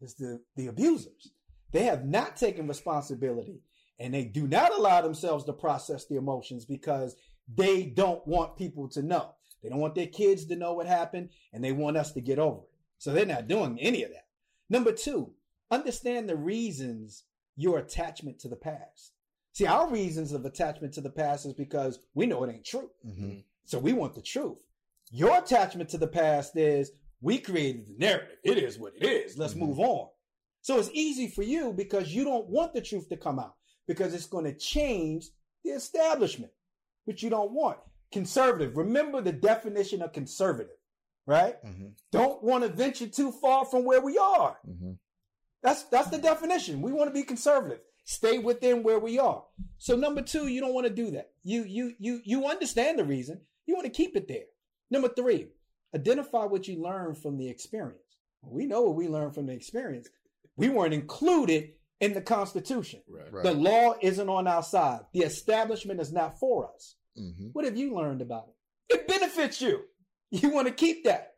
is the the abusers. They have not taken responsibility and they do not allow themselves to process the emotions because they don't want people to know. They don't want their kids to know what happened and they want us to get over it. So they're not doing any of that. Number two, understand the reasons your attachment to the past. See, our reasons of attachment to the past is because we know it ain't true. Mm-hmm. So we want the truth. Your attachment to the past is we created the narrative. It is what it is. Let's mm-hmm. move on. So it's easy for you because you don't want the truth to come out because it's going to change the establishment, which you don't want. Conservative. Remember the definition of conservative, right? Mm-hmm. Don't want to venture too far from where we are. Mm-hmm. That's that's the definition. We want to be conservative stay within where we are. So number two, you don't want to do that. You you you you understand the reason. You want to keep it there. Number three, identify what you learned from the experience. We know what we learned from the experience. We weren't included in the Constitution. Right. Right. The law isn't on our side. The establishment is not for us. Mm-hmm. What have you learned about it? It benefits you. You want to keep that.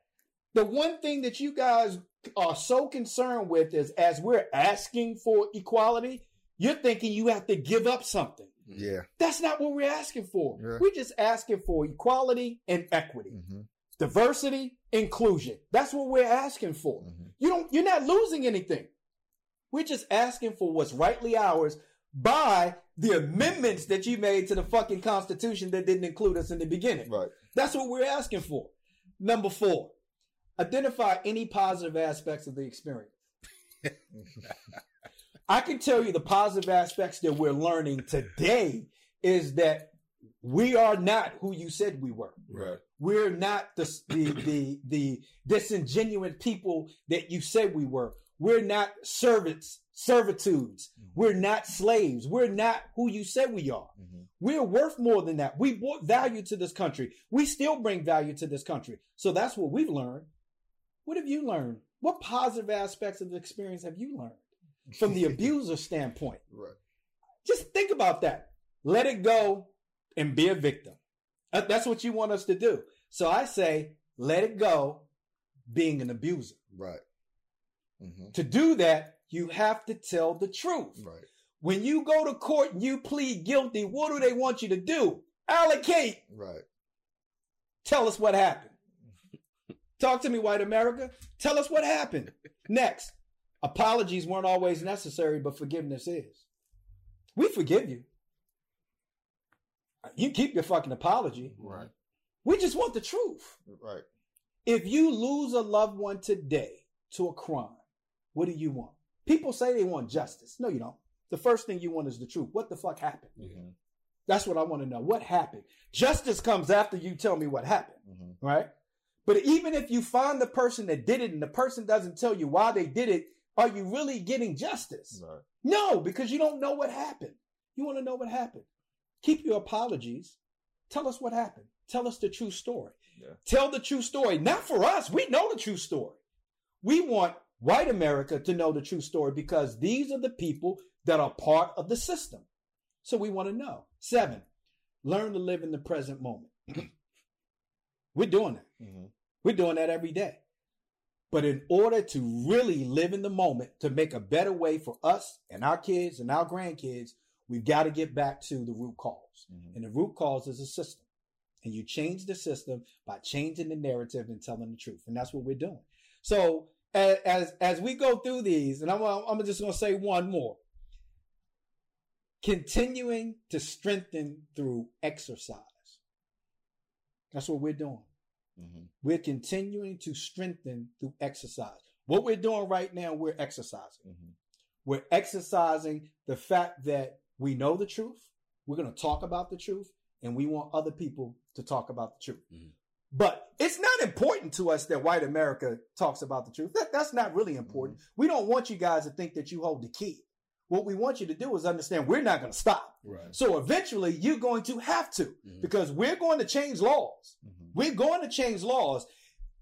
The one thing that you guys are so concerned with is as we're asking for equality, you're thinking you have to give up something. Yeah. That's not what we're asking for. Yeah. We're just asking for equality and equity. Mm-hmm. Diversity, inclusion. That's what we're asking for. Mm-hmm. You don't you're not losing anything. We're just asking for what's rightly ours by the amendments that you made to the fucking constitution that didn't include us in the beginning. Right. That's what we're asking for. Number 4. Identify any positive aspects of the experience. I can tell you the positive aspects that we're learning today is that we are not who you said we were. Right. We're not the the the, the disingenuous people that you said we were. We're not servants, servitudes. Mm-hmm. We're not slaves. We're not who you said we are. Mm-hmm. We're worth more than that. We brought value to this country. We still bring value to this country. So that's what we've learned. What have you learned? What positive aspects of the experience have you learned? From the abuser standpoint. Right. Just think about that. Let it go and be a victim. That's what you want us to do. So I say, let it go being an abuser. Right. Mm-hmm. To do that, you have to tell the truth. Right. When you go to court and you plead guilty, what do they want you to do? Allocate. Right. Tell us what happened. Talk to me, white America. Tell us what happened. Next. Apologies weren't always necessary, but forgiveness is. We forgive you. You keep your fucking apology. Right. We just want the truth. Right. If you lose a loved one today to a crime, what do you want? People say they want justice. No, you don't. The first thing you want is the truth. What the fuck happened? Mm-hmm. That's what I want to know. What happened? Justice comes after you tell me what happened, mm-hmm. right? But even if you find the person that did it and the person doesn't tell you why they did it, are you really getting justice? Right. No, because you don't know what happened. You want to know what happened. Keep your apologies. Tell us what happened. Tell us the true story. Yeah. Tell the true story. Not for us. We know the true story. We want white America to know the true story because these are the people that are part of the system. So we want to know. Seven, learn to live in the present moment. We're doing that. Mm-hmm. We're doing that every day. But in order to really live in the moment, to make a better way for us and our kids and our grandkids, we've got to get back to the root cause. Mm-hmm. And the root cause is a system. And you change the system by changing the narrative and telling the truth. And that's what we're doing. So as as, as we go through these, and I'm, I'm just going to say one more. Continuing to strengthen through exercise. That's what we're doing. Mm-hmm. We're continuing to strengthen through exercise. What we're doing right now, we're exercising. Mm-hmm. We're exercising the fact that we know the truth. We're going to talk about the truth and we want other people to talk about the truth. Mm-hmm. But it's not important to us that white America talks about the truth. That, that's not really important. Mm-hmm. We don't want you guys to think that you hold the key. What we want you to do is understand we're not going to stop. Right. So eventually you're going to have to mm-hmm. because we're going to change laws. We're going to change laws.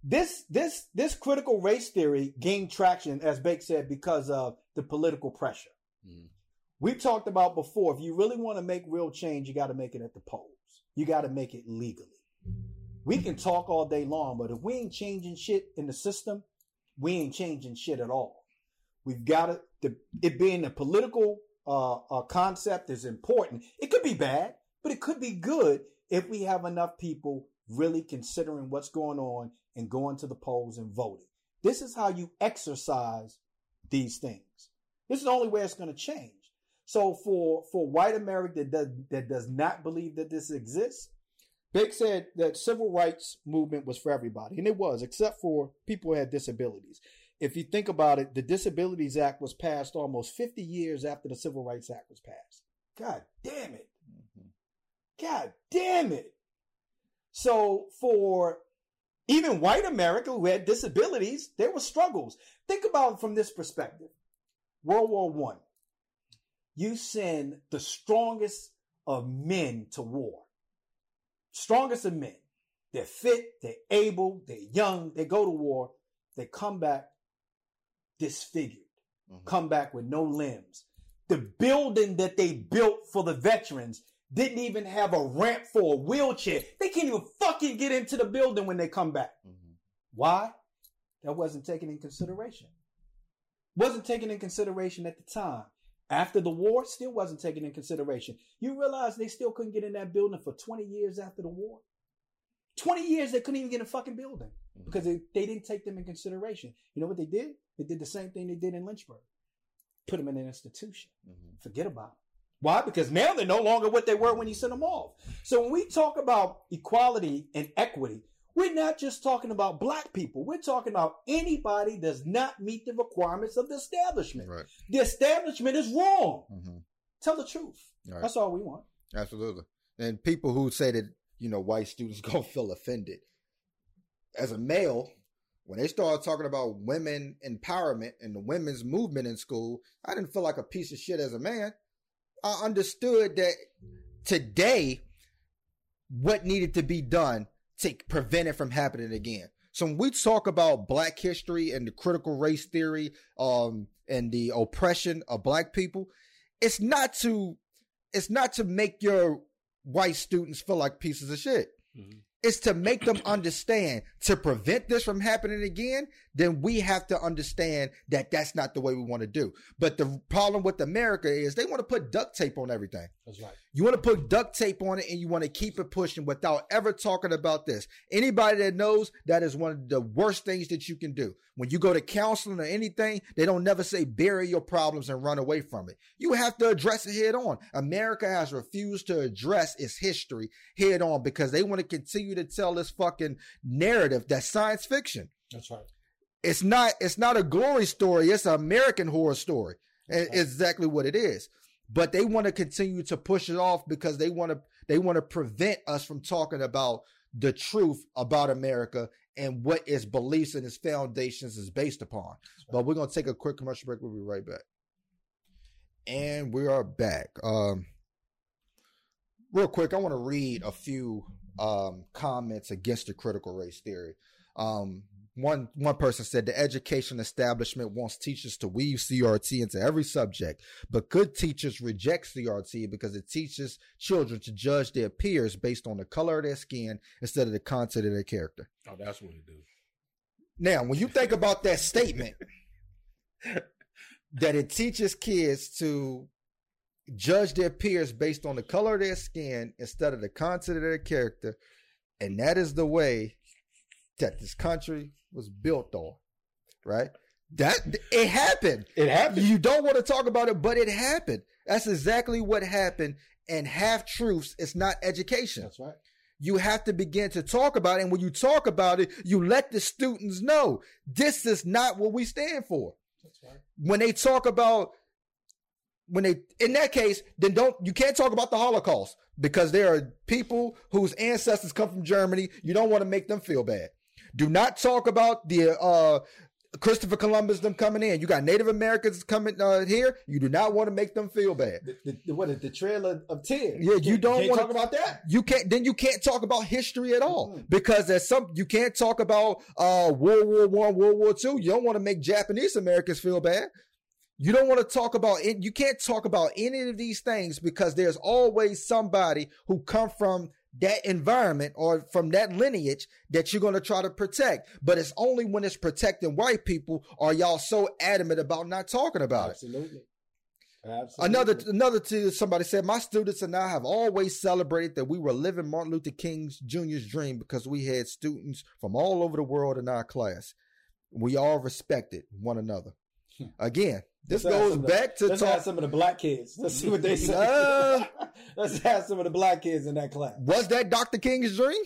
This this this critical race theory gained traction, as Bake said, because of the political pressure. Mm-hmm. We talked about before. If you really want to make real change, you got to make it at the polls. You got to make it legally. We can talk all day long, but if we ain't changing shit in the system, we ain't changing shit at all. We've got to, the, it being a political uh, uh, concept is important. It could be bad, but it could be good if we have enough people really considering what's going on and going to the polls and voting. This is how you exercise these things. This is the only way it's going to change. So for for white America that does, that does not believe that this exists, Big said that civil rights movement was for everybody, and it was, except for people who had disabilities. If you think about it, the Disabilities Act was passed almost 50 years after the Civil Rights Act was passed. God damn it. Mm-hmm. God damn it. So for even white America who had disabilities, there were struggles. Think about it from this perspective. World War One. You send the strongest of men to war. Strongest of men. They're fit, they're able, they're young, they go to war, they come back disfigured, mm-hmm. come back with no limbs. The building that they built for the veterans didn't even have a ramp for a wheelchair. They can't even fucking get into the building when they come back. Mm-hmm. Why? That wasn't taken in consideration. Wasn't taken in consideration at the time. After the war, still wasn't taken in consideration. You realize they still couldn't get in that building for 20 years after the war? 20 years they couldn't even get in a fucking building mm-hmm. because they, they didn't take them in consideration. You know what they did? They did the same thing they did in Lynchburg. Put them in an institution. Mm-hmm. Forget about it. Why? Because now they're no longer what they were when you sent them off. So when we talk about equality and equity, we're not just talking about black people. We're talking about anybody does not meet the requirements of the establishment. Right. The establishment is wrong. Mm-hmm. Tell the truth. Right. That's all we want. Absolutely. And people who say that, you know, white students gonna feel offended. As a male, when they started talking about women empowerment and the women's movement in school, I didn't feel like a piece of shit as a man. I understood that today, what needed to be done to prevent it from happening again. So when we talk about black history and the critical race theory, um, and the oppression of black people, it's not to, it's not to make your white students feel like pieces of shit. Mm-hmm is to make them understand to prevent this from happening again, then we have to understand that that's not the way we want to do. But the problem with America is they want to put duct tape on everything. That's right. You want to put duct tape on it and you want to keep it pushing without ever talking about this. Anybody that knows that is one of the worst things that you can do. When you go to counseling or anything, they don't never say bury your problems and run away from it. You have to address it head on. America has refused to address its history head on because they want to continue to tell this fucking narrative that's science fiction. That's right. It's not it's not a glory story, it's an American horror story. Right. Exactly what it is but they want to continue to push it off because they want to they want to prevent us from talking about the truth about America and what its beliefs and its foundations is based upon. But we're gonna take a quick commercial break. We'll be right back. And we are back. Um, real quick, I want to read a few um, comments against the critical race theory. Um, one one person said the education establishment wants teachers to weave CRT into every subject, but good teachers reject CRT because it teaches children to judge their peers based on the color of their skin instead of the content of their character. Oh, that's what it do. Now, when you think about that statement, that it teaches kids to judge their peers based on the color of their skin instead of the content of their character, and that is the way that this country was built on, right? That it happened. It happened. You don't want to talk about it, but it happened. That's exactly what happened. And half truths is not education. That's right. You have to begin to talk about it. And when you talk about it, you let the students know this is not what we stand for. That's right. When they talk about when they in that case, then don't you can't talk about the Holocaust because there are people whose ancestors come from Germany. You don't want to make them feel bad. Do not talk about the uh Christopher Columbus them coming in. You got Native Americans coming uh, here. You do not want to make them feel bad. The, the, what is the trail of, of tears? Yeah, you Can't- don't wanna- talk about that. You can't then you can't talk about history at all Mhm. because there's some you can't talk about uh World War One, World War Two. You don't want to make Japanese Americans feel bad. You don't want to talk about it. You can't talk about any of these things because there's always somebody who come from that environment or from that lineage that you're going to try to protect. But it's only when it's protecting white people are y'all so adamant about not talking about it. Absolutely. Absolutely. Another another to somebody said, my students and I have always celebrated that we were living Martin Luther King Jr.'s dream because we had students from all over the world in our class. We all respected one another. Hmm. Again, this Let's goes of the- back to Let's talk. some of the black kids. Let's see what they say. Uh, Let's ask some of the black kids in that class. Was that Dr. King's dream?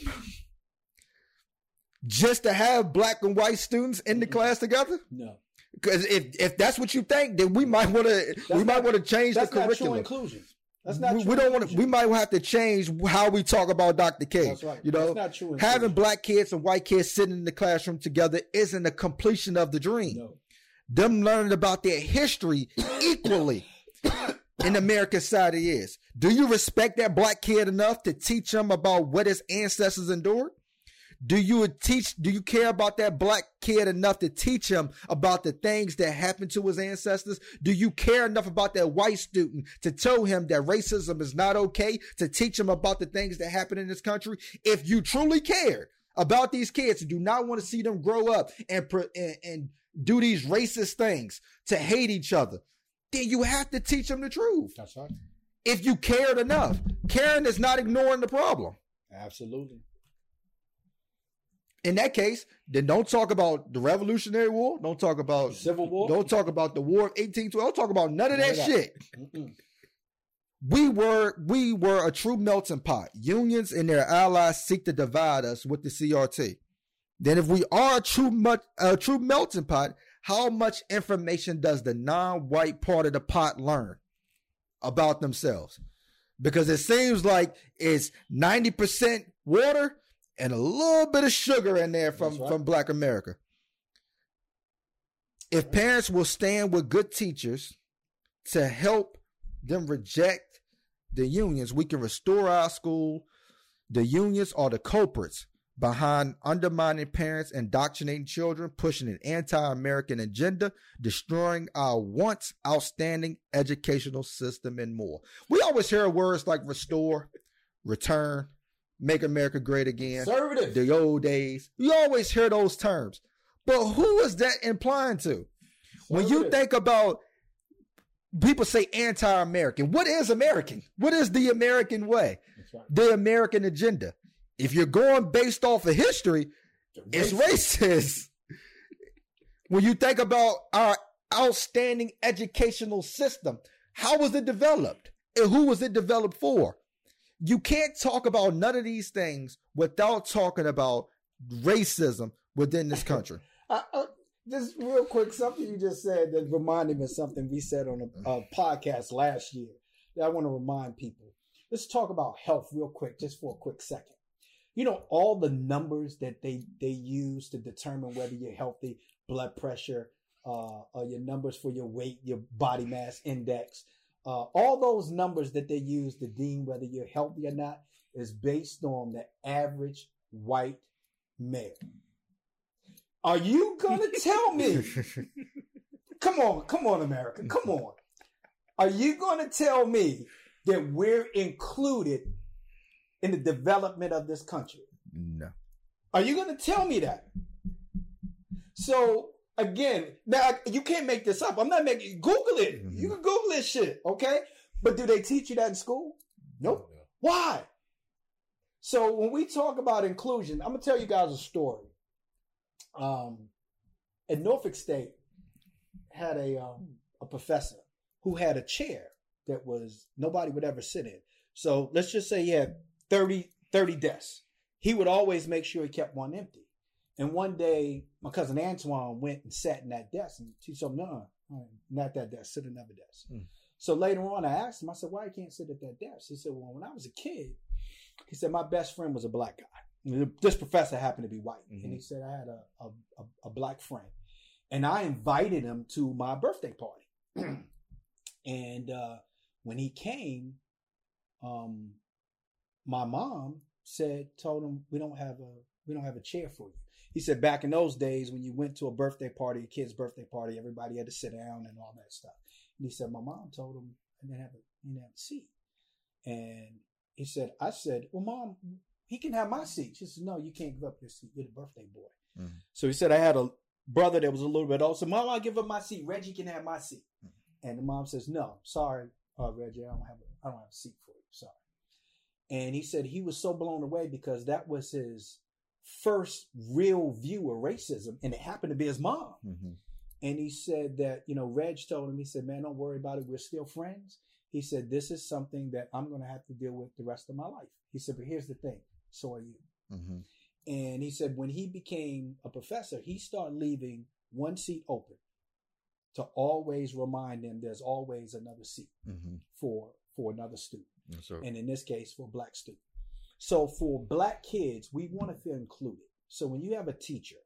Just to have black and white students in the class together? No, Because if if that's what you think, then we might want to we might want to change the that's not true curriculum. inclusion. That's not. we, true we don't want to. We might have to change how we talk about Dr. King. That's right. You know, That's not true inclusion. having black kids and white kids sitting in the classroom together isn't a completion of the dream. No. Them learning about their history equally in American society is. Do you respect that black kid enough to teach him about what his ancestors endured? Do you teach? Do you care about that black kid enough to teach him about the things that happened to his ancestors? Do you care enough about that white student to tell him that racism is not okay? To teach him about the things that happen in this country? If you truly cared about these kids, and do not want to see them grow up and and, and do these racist things to hate each other, then you have to teach them the truth. That's right. If you cared enough, caring is not ignoring the problem Absolutely. in that case, then don't talk about the Revolutionary War. Don't talk about Civil War. Don't talk about the War of 1812. Don't talk about none of None that of that. shit. Mm-mm. We were we were a true melting pot. Unions and their allies seek to divide us with the CRT. Then, if we are a true much a true melting pot, how much information does the non-white part of the pot learn about themselves? Because it seems like it's ninety percent water and a little bit of sugar in there from right. from Black America. If parents will stand with good teachers to help them reject the unions, we can restore our school. The unions are the culprits behind undermining parents, indoctrinating children, pushing an anti-American agenda, destroying our once outstanding educational system, and more. We always hear words like restore, return, make America great again, Conservative. the old days. You always hear those terms. But who is that implying to? When you think about people say anti-American, what is American? What is the American way? Right. The American agenda. If you're going based off of history, it's racist. when you think about our outstanding educational system, how was it developed? And who was it developed for? You can't talk about none of these things without talking about racism within this country. I, I, uh, uh, just real quick, something you just said that reminded me of something we said on a, a podcast last year that I want to remind people. Let's talk about health real quick, just for a quick second. You know, all the numbers that they they use to determine whether you're healthy, blood pressure, uh, uh your numbers for your weight, your body mass index, uh, all those numbers that they use to deem whether you're healthy or not is based on the average white male. Are you gonna tell me? come on, come on, America, come on. Are you gonna tell me that we're included in the development of this country? No. Are you gonna tell me that? So again, now you can't make this up. I'm not making Google it. Mhm. You can Google this shit, okay? But do they teach you that in school? Nope. Why? So when we talk about inclusion, I'm gonna tell you guys a story. Um, at Norfolk State, had a um, a professor who had a chair that was nobody would ever sit in. So let's just say he had 30, 30 desks. He would always make sure he kept one empty. And one day, my cousin Antoine went and sat in that desk, and he told me, "No, not that desk. Sit at another desk." Hmm. So later on, I asked him. I said, "Why you can't sit at that desk?" He said, "Well, when I was a kid, he said my best friend was a black guy. This professor happened to be white, Mhm. and he said I had a, a a a black friend, and I invited him to my birthday party. and uh, when he came, um, my mom said, told him we don't have a we don't have a chair for you. He said back in those days when you went to a birthday party, a kid's birthday party, everybody had to sit down and all that stuff. And he said my mom told him I didn't have a, didn't have a seat. And he said, I said, well, mom, he can have my seat. She said, no, you can't give up your seat. You're the birthday boy. Mhm. So he said, I had a brother that was a little bit old. So mom, I'll give up my seat. Reggie can have my seat. And the mom says, no, sorry, uh, Reggie, I don't have a, I don't have a seat for you. Sorry. And he said he was so blown away because that was his first real view of racism. And it happened to be his mom. Mhm. And he said that, you know, Reg told him, he said, man, don't worry about it. We're still friends. He said, this is something that I'm going to have to deal with the rest of my life. He said, but here's the thing. So are you. Mhm. And he said, when he became a professor, he started leaving one seat open to always remind them there's always another seat Mhm. for, for another student. Yes. And in this case, for a black student. So for black kids, we want to feel included. So when you have a teacher,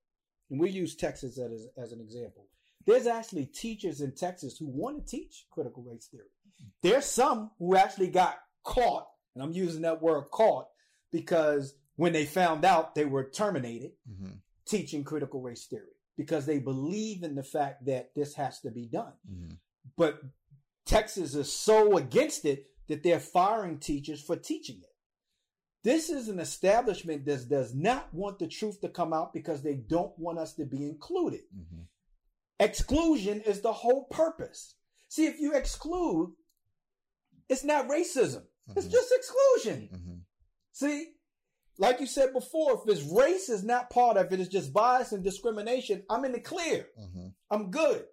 and we use Texas as, as an example, there's actually teachers in Texas who want to teach critical race theory. There's some who actually got caught, and I'm using that word caught because when they found out they were terminated Mhm. teaching critical race theory because they believe in the fact that this has to be done. Mhm. But Texas is so against it that they're firing teachers for teaching it. This is an establishment that does not want the truth to come out because they don't want us to be included. Mhm. Exclusion is the whole purpose. See, if you exclude, it's not racism. It's Mhm. just exclusion. Mhm. See, like you said before, if it's race is not part of it, it's just bias and discrimination, I'm in the clear. Mhm. I'm good.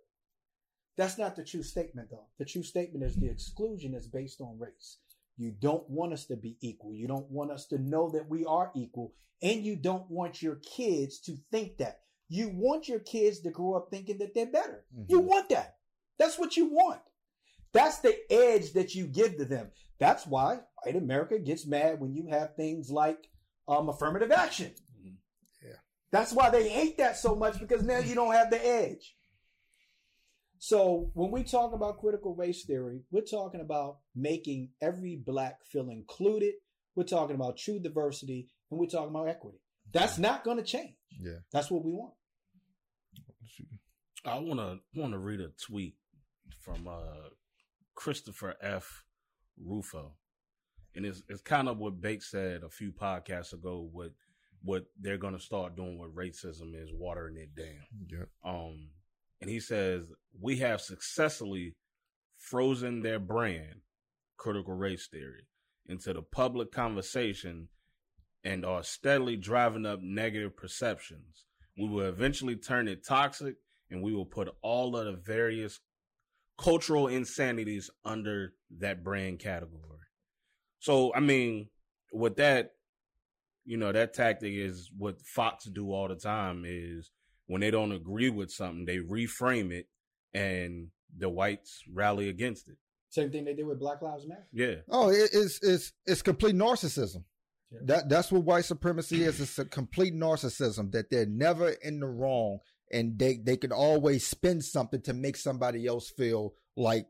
That's not the true statement, though. The true statement is the exclusion is based on race. You don't want us to be equal. You don't want us to know that we are equal. And you don't want your kids to think that. You want your kids to grow up thinking that they're better. You Mhm. want that. That's what you want. That's the edge that you give to them. That's why white America gets mad when you have things like um, affirmative action. Mhm. Yeah. That's why they hate that so much because now you don't have the edge. So when we talk about critical race theory, we're talking about making every black feel included. We're talking about true diversity and we're talking about equity. That's not going to change. Yeah. That's what we want. I want to want to read a tweet from uh, Christopher F. Rufo, and it's it's kind of what Bates said a few podcasts ago. What what they're gonna start doing with racism is watering it down. Yep. Um, and he says we have successfully frozen their brand, critical race theory, into the public conversation, and are steadily driving up negative perceptions. We will eventually turn it toxic, and we will put all of the various cultural insanities under that brand category. So, I mean, with that, you know, that tactic is what Fox do all the time is when they don't agree with something, they reframe it and the whites rally against it. Same thing they did with Black Lives Matter. Yeah. Oh, it, it's it's it's complete narcissism. Yeah. That that's what white supremacy is. It's a complete narcissism that they're never in the wrong, and they they can always spin something to make somebody else feel like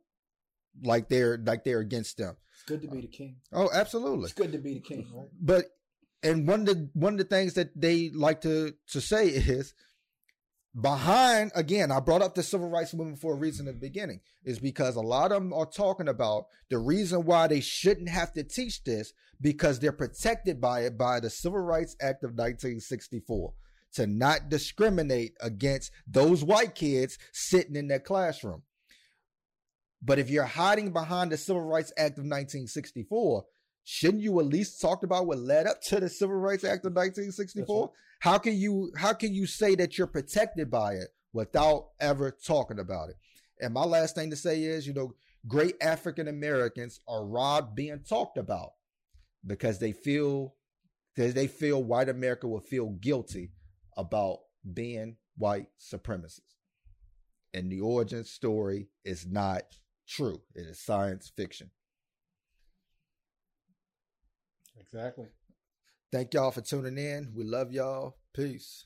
like they're like they're against them. It's good to be the king. Oh, absolutely. It's good to be the king, right? But and one of the one of the things that they like to to say is behind again i brought up the civil rights movement for a reason at the beginning is because a lot of them are talking about the reason why they shouldn't have to teach this because they're protected by it by the civil rights act of 1964 to not discriminate against those white kids sitting in their classroom. But if you're hiding behind the civil rights act of 1964 shouldn't you at least talk about what led up to the civil rights act of 1964 how can you how can you say that you're protected by it without ever talking about it? And my last thing to say is, you know, great African Americans are robbed being talked about because they feel because they feel white America will feel guilty about being white supremacists. And the origin story is not true. It is science fiction. Exactly. Thank y'all for tuning in. We love y'all. Peace.